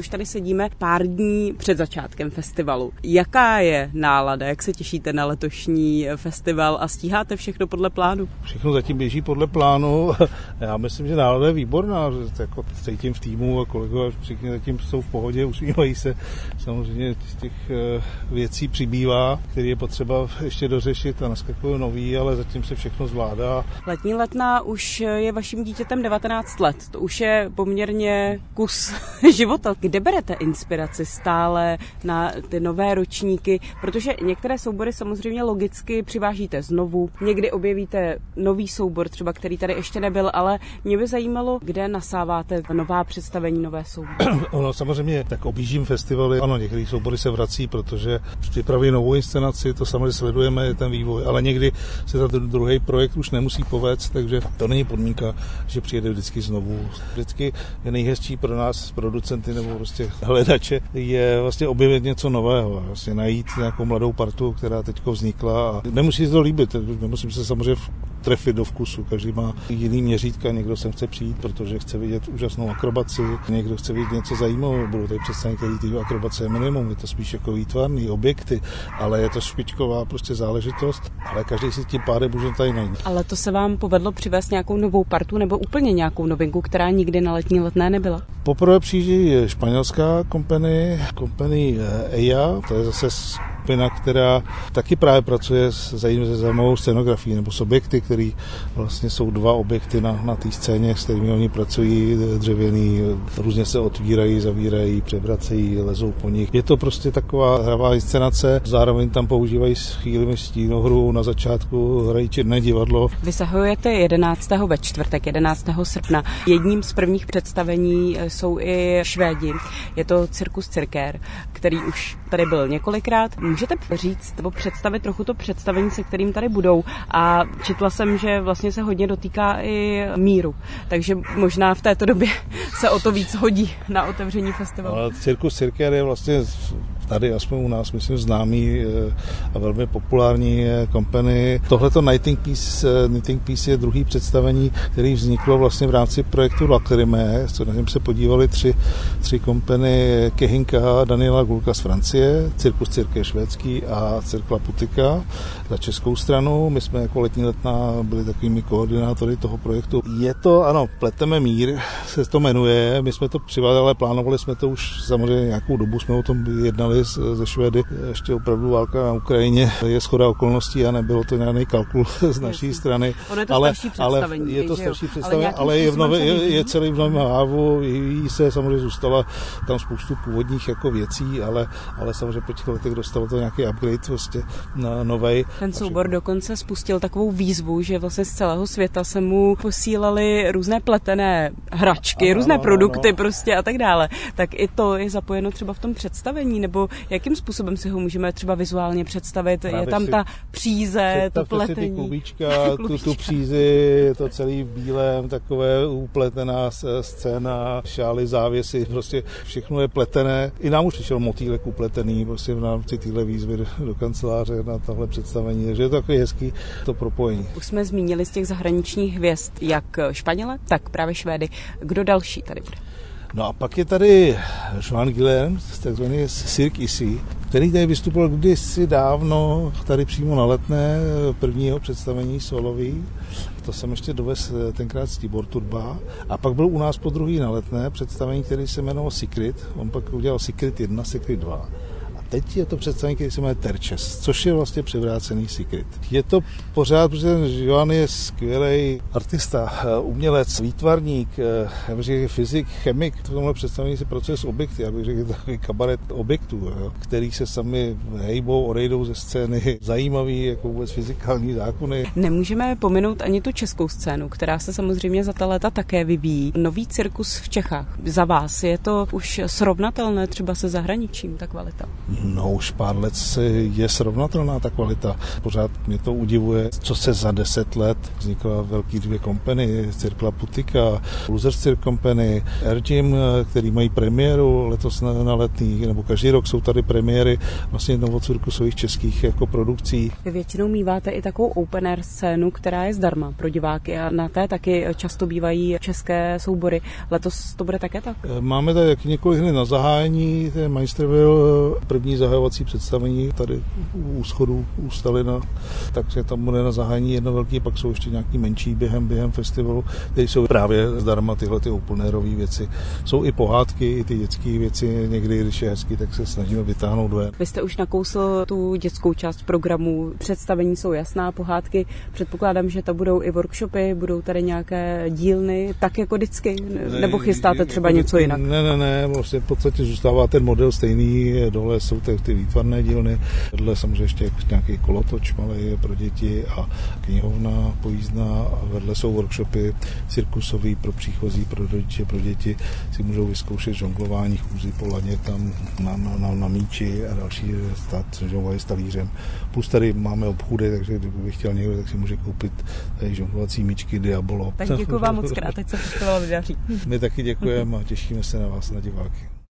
Už tady sedíme pár dní před začátkem festivalu. Jaká je nálada? Jak se těšíte na letošní festival a stíháte všechno podle plánu? Všechno zatím běží podle plánu. Já myslím, že nálada je výborná. Jako cítím v týmu a kolegové všichni zatím jsou v pohodě, usmívají se. Samozřejmě z těch eh, věcí přibývá, které je potřeba ještě dořešit a naskakují nový, ale zatím se všechno zvládá. Letní letná už je vaším dítětem 19 let. To už je poměrně kus života. Kde berete inspiraci stále na ty nové ročníky? Protože některé soubory samozřejmě logicky přivážíte znovu, někdy objevíte nový soubor, třeba který tady ještě nebyl, ale mě by zajímalo, kde nasáváte nová představení, nové soubory. ono samozřejmě, tak objíždím festivaly, ano, některé soubory se vrací, protože připraví novou inscenaci, to samozřejmě sledujeme, ten vývoj, ale někdy se ten druhý projekt už nemusí povést, takže to není podmínka, že přijede vždycky znovu. Vždycky je nejhezčí pro nás, producenty nebo prostě hledače, je vlastně objevit něco nového, vlastně najít nějakou mladou partu, která teď vznikla a nemusí se to líbit, nemusím se samozřejmě trefit do vkusu. Každý má jiný měřítka, někdo sem chce přijít, protože chce vidět úžasnou akrobaci, někdo chce vidět něco zajímavého, budou tady představit, který ty akrobace je minimum, je to spíš jako výtvarný objekty, ale je to špičková prostě záležitost, ale každý si tím pádem může tady najít. Ale to se vám povedlo přivést nějakou novou partu nebo úplně nějakou novinku, která nikdy na letní letné nebyla? Poprvé přijíždí španělská kompany, kompany EIA, to je zase skupina, která taky právě pracuje s zajímavou scenografií nebo s objekty, které vlastně jsou dva objekty na, na té scéně, s kterými oni pracují, dřevěný, různě se otvírají, zavírají, převracejí, lezou po nich. Je to prostě taková hravá inscenace, zároveň tam používají s chvíli stínohru, na začátku hrají černé divadlo. Vysahujete 11. ve čtvrtek, 11. srpna. Jedním z prvních představení jsou i Švédi. Je to Cirkus Cirkér, který už tady byl několikrát. Můžete říct nebo představit trochu to představení, se kterým tady budou? A četla jsem, že vlastně se hodně dotýká i míru, takže možná v této době se o to víc hodí na otevření festivalu. Cirkus Cirker je vlastně tady aspoň u nás, myslím, známý eh, a velmi populární kompany. Tohleto Nighting Piece, eh, Nighting Piece je druhý představení, který vzniklo vlastně v rámci projektu Lacrime, co na něm se podívali tři, tři kompany Kehinka, Daniela Gulka z Francie, Cirkus Cirke švédský a Cirkla Putika za českou stranu. My jsme jako letní letná byli takovými koordinátory toho projektu. Je to, ano, Pleteme mír se to jmenuje. My jsme to přivádali, ale plánovali jsme to už samozřejmě nějakou dobu, jsme o tom jednali jednali ze Švédy. Ještě opravdu válka na Ukrajině je schoda okolností a nebylo to nějaký kalkul z naší strany. Ono je to ale, ale je to starší představení, ale, ale je, v nové, je, je celý v novém hávu, jí se samozřejmě zůstala tam spoustu původních jako věcí, ale, ale samozřejmě po těch letech dostalo to nějaký upgrade prostě na novej. Ten soubor dokonce spustil takovou výzvu, že vlastně z celého světa se mu posílali různé pletené hračky, ano, různé ano, produkty ano. prostě a tak dále. Tak i to je zapojeno třeba v tom představení, nebo jakým způsobem si ho můžeme třeba vizuálně představit? Právě je tam ta příze, to pletení. Si klubíčka, tu, tu přízi, to celý v bílém, takové upletená scéna, šály, závěsy, prostě všechno je pletené. I nám už přišel motýlek upletený prostě v rámci téhle výzvy do kanceláře na tohle představení, takže je to takový hezký to propojení. Už jsme zmínili z těch zahraničních hvězd, jak Španěle, tak právě Švédy. Kdo další tady bude? No a pak je tady Joan Guillerm, takzvaný Cirque Issy, který tady vystupoval kdysi dávno, tady přímo na letné prvního představení solový. To jsem ještě dovez tenkrát z Tibor Turba. A pak byl u nás po druhý na letné představení, který se jmenoval Secret. On pak udělal Secret 1, Secret 2 teď je to představení, který se jmenuje Terčes, což je vlastně převrácený secret. Je to pořád, protože Johan je skvělý artista, eh, umělec, výtvarník, eh, já bych řekl fyzik, chemik. V tomhle představení se pracuje s objekty, já bych řekl takový kabaret objektů, který se sami hejbou, odejdou ze scény. Zajímavý, jako vůbec fyzikální zákony. Nemůžeme pominout ani tu českou scénu, která se samozřejmě za ta léta také vyvíjí. Nový cirkus v Čechách. Za vás je to už srovnatelné třeba se zahraničím, ta kvalita? No už pár let je srovnatelná ta kvalita. Pořád mě to udivuje, co se za deset let vznikla velký dvě kompany, Cirkla Putika, Losers Circle Company, Airgym, který mají premiéru letos na, na letní, nebo každý rok jsou tady premiéry vlastně novocirkusových českých jako produkcí. Vy většinou míváte i takovou open air scénu, která je zdarma pro diváky a na té taky často bývají české soubory. Letos to bude také tak? Máme tady několik hned na zahájení, ten Meisterville, první zahajovací představení tady u schodu u Stalina, takže tam bude na zahájení jedno velký, pak jsou ještě nějaký menší během, během festivalu, které jsou právě zdarma tyhle ty openerové věci. Jsou i pohádky, i ty dětské věci, někdy, když je hezky, tak se snažíme vytáhnout dvě. Vy jste už nakousl tu dětskou část programu, představení jsou jasná, pohádky, předpokládám, že to budou i workshopy, budou tady nějaké dílny, tak jako vždycky, nebo chystáte třeba něco jinak? Ne, ne, ne, vlastně v podstatě zůstává ten model stejný, dole jsou ty, ty výtvarné dílny, vedle samozřejmě ještě nějaký kolotoč malý pro děti a knihovna pojízdná a vedle jsou workshopy cirkusový pro příchozí, pro rodiče, pro děti si můžou vyzkoušet žonglování, chůzy po laně tam na, na, na, na míči a další stát žonglování s talířem. Plus tady máme obchůdy, takže kdyby chtěl někdo, tak si může koupit tady žonglovací míčky Diabolo. Tak děkuji vám moc krát, teď se festival vydaří. My taky děkujeme a těšíme se na vás, na diváky.